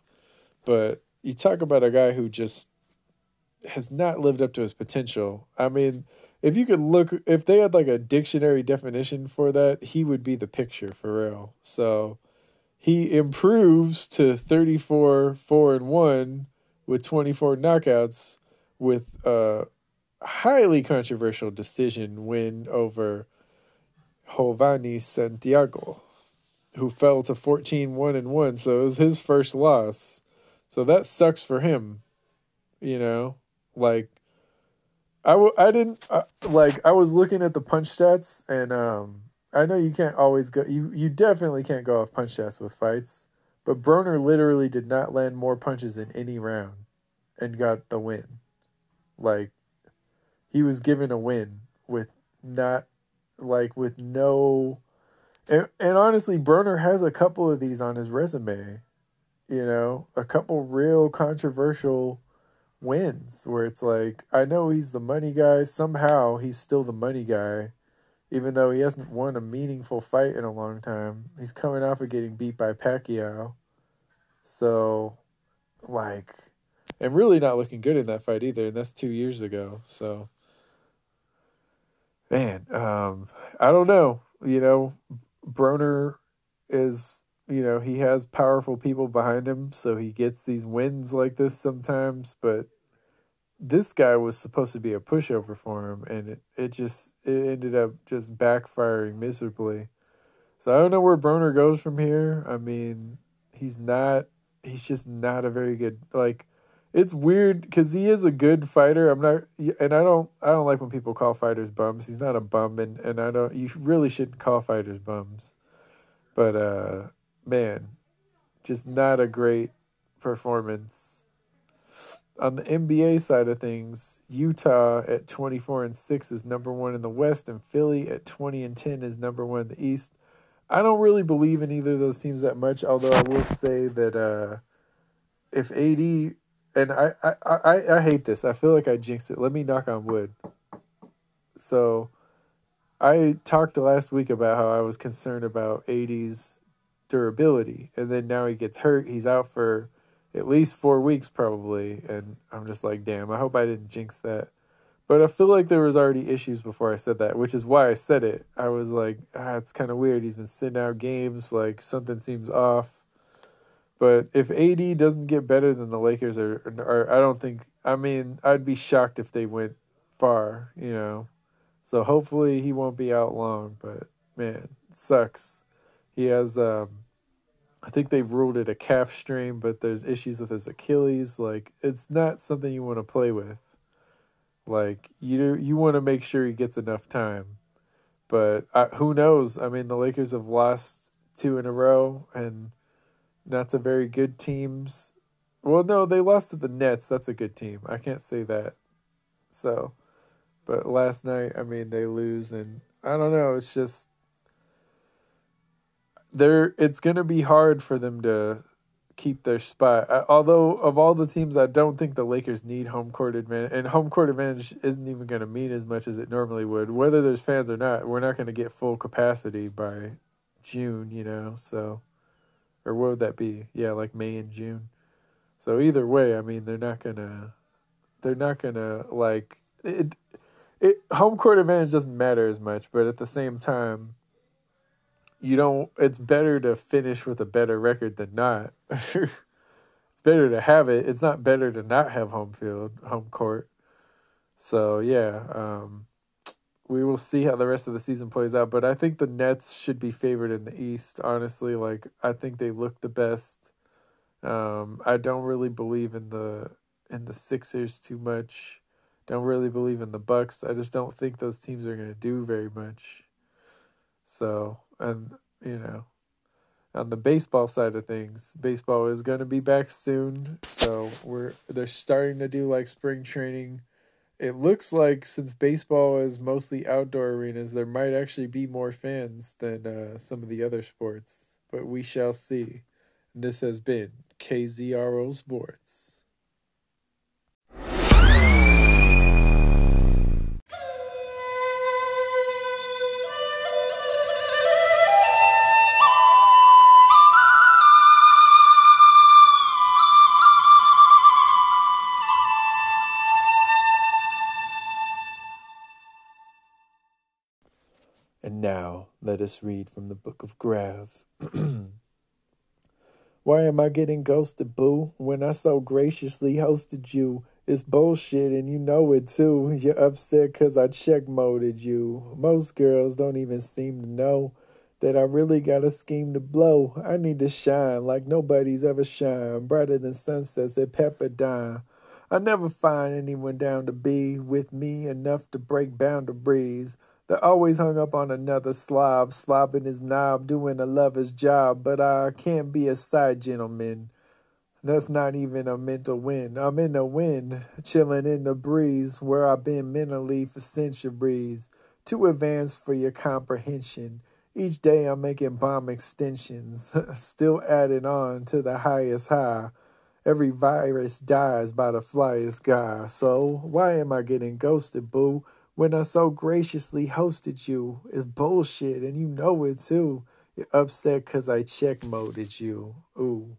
[SPEAKER 2] but you talk about a guy who just has not lived up to his potential. I mean, if you could look, if they had like a dictionary definition for that, he would be the picture for real. So he improves to 34 4 and 1 with 24 knockouts with a highly controversial decision win over Jovanie Santiago who fell to 14 1 and 1 so it was his first loss. So that sucks for him you know? Like I w- I didn't uh, like I was looking at the punch stats and um I know you can't always go you you definitely can't go off punch stats with fights but Broner literally did not land more punches in any round and got the win. Like he was given a win with not like with no and, and honestly Broner has a couple of these on his resume you know a couple real controversial wins where it's like I know he's the money guy. Somehow he's still the money guy. Even though he hasn't won a meaningful fight in a long time he's coming off of getting beat by Pacquiao. So like and really not looking good in that fight either and that's 2 years ago so. Man um I don't know. You know Broner is you know he has powerful people behind him so he gets these wins like this sometimes but this guy was supposed to be a pushover for him and it, it just it ended up just backfiring miserably. So i don't know where broner goes from here. I mean he's not he's just not a very good like it's weird because he is a good fighter. I'm not and i don't i don't like when people call fighters bums. He's not a bum and, and i don't you really shouldn't call fighters bums. But uh man, just not a great performance. On the NBA side of things, Utah at 24 and 6 is number 1 in the West and Philly at 20 and 10 is number 1 in the East. I don't really believe in either of those teams that much, although I will say that uh, if AD and I, I, I, I hate this. I feel like I jinxed it. Let me knock on wood. So I talked last week about how I was concerned about AD's durability. And then now he gets hurt. He's out for at least four weeks probably. And I'm just like, damn, I hope I didn't jinx that. But I feel like there was already issues before I said that, which is why I said it. I was like, ah, it's kind of weird. He's been sitting out games, like something seems off. But if AD doesn't get better than the Lakers are, are I don't think. I mean, I'd be shocked if they went far, you know. So hopefully he won't be out long. But man, sucks. He has, um, I think they've ruled it a calf strain, but there's issues with his Achilles. Like it's not something you want to play with. Like you, you want to make sure he gets enough time. But I, who knows? I mean, the Lakers have lost two in a row, and not to very good teams. Well, no, they lost to the Nets. That's a good team. I can't say that. So, but last night, I mean, they lose, and I don't know. It's just they're it's going to be hard for them to keep their spot. I, although of all the teams, I don't think the Lakers need home court advantage, and home court advantage isn't even going to mean as much as it normally would. Whether there's fans or not, we're not going to get full capacity by June, you know. So, or what would that be? Yeah, like May and June. So either way, I mean, they're not gonna, they're not gonna like it. It home court advantage doesn't matter as much, but at the same time, you don't it's better to finish with a better record than not. it's better to have it. It's not better to not have home field, home court. So yeah, um, we will see how the rest of the season plays out. But I think the Nets should be favored in the East. Honestly, like I think they look the best. Um, I don't really believe in the in the Sixers too much. Don't really believe in the Bucks. I just don't think those teams are going to do very much. So and you know on the baseball side of things baseball is going to be back soon. So we're they're starting to do like spring training. It looks like since baseball is mostly outdoor arenas there might actually be more fans than uh, some of the other sports but we shall see. This has been kzro sports let us read from the book of Grav. Why am I getting ghosted, boo? When I so graciously hosted you, it's bullshit and you know it too. You're upset because I check moded you. Most girls don't even seem to know that I really got a scheme to blow. I need to shine like nobody's ever shined, brighter than sunsets at Pepperdine. I never find anyone down to be with me enough to break boundaries. They're always hung up on another slob, slobbing his knob, doing a lover's job, but I can't be a side gentleman. That's not even a mental win. I'm in the wind, chilling in the breeze, where I've been mentally for centuries. Too advanced for your comprehension. Each day I'm making bomb extensions, still adding on to the highest high. Every virus dies by the flyest guy. So why am I getting ghosted, boo? When I so graciously hosted you is bullshit and you know it too. You're upset because I check moded you. Ooh.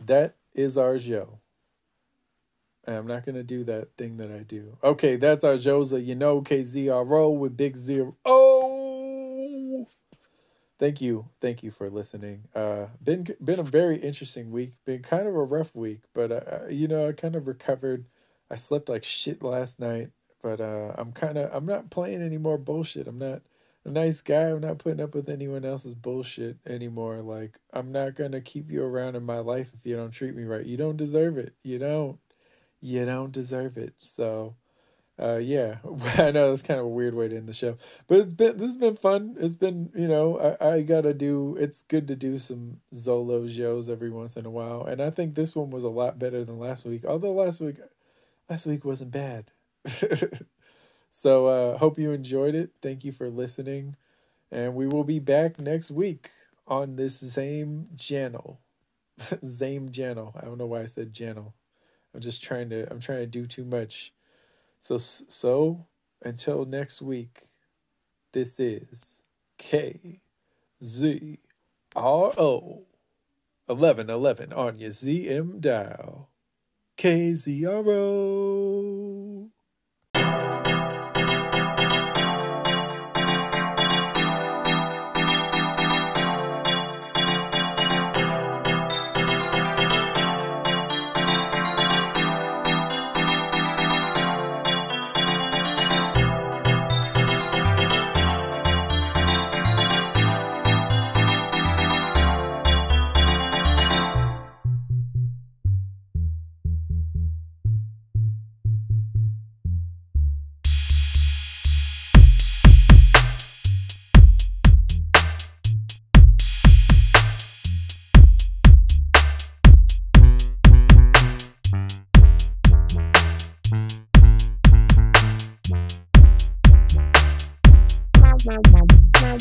[SPEAKER 2] That is our show. I'm not gonna do that thing that I do. Okay, that's our Josa, you know, KZRO with Big Zero. Oh, thank you, thank you for listening. Uh, been been a very interesting week. Been kind of a rough week, but uh, you know, I kind of recovered. I slept like shit last night, but uh, I'm kind of I'm not playing any more bullshit. I'm not a nice guy. I'm not putting up with anyone else's bullshit anymore. Like I'm not gonna keep you around in my life if you don't treat me right. You don't deserve it. You don't you don't deserve it. So, uh, yeah, I know it's kind of a weird way to end the show, but it's been this has been fun. It's been you know I, I gotta do. It's good to do some Zolo shows every once in a while, and I think this one was a lot better than last week. Although last week, last week wasn't bad. so uh, hope you enjoyed it. Thank you for listening, and we will be back next week on this same channel. same channel. I don't know why I said channel. I'm just trying to I'm trying to do too much. So so until next week, this is K Z R O 1111 on your ZM dial. KZRO.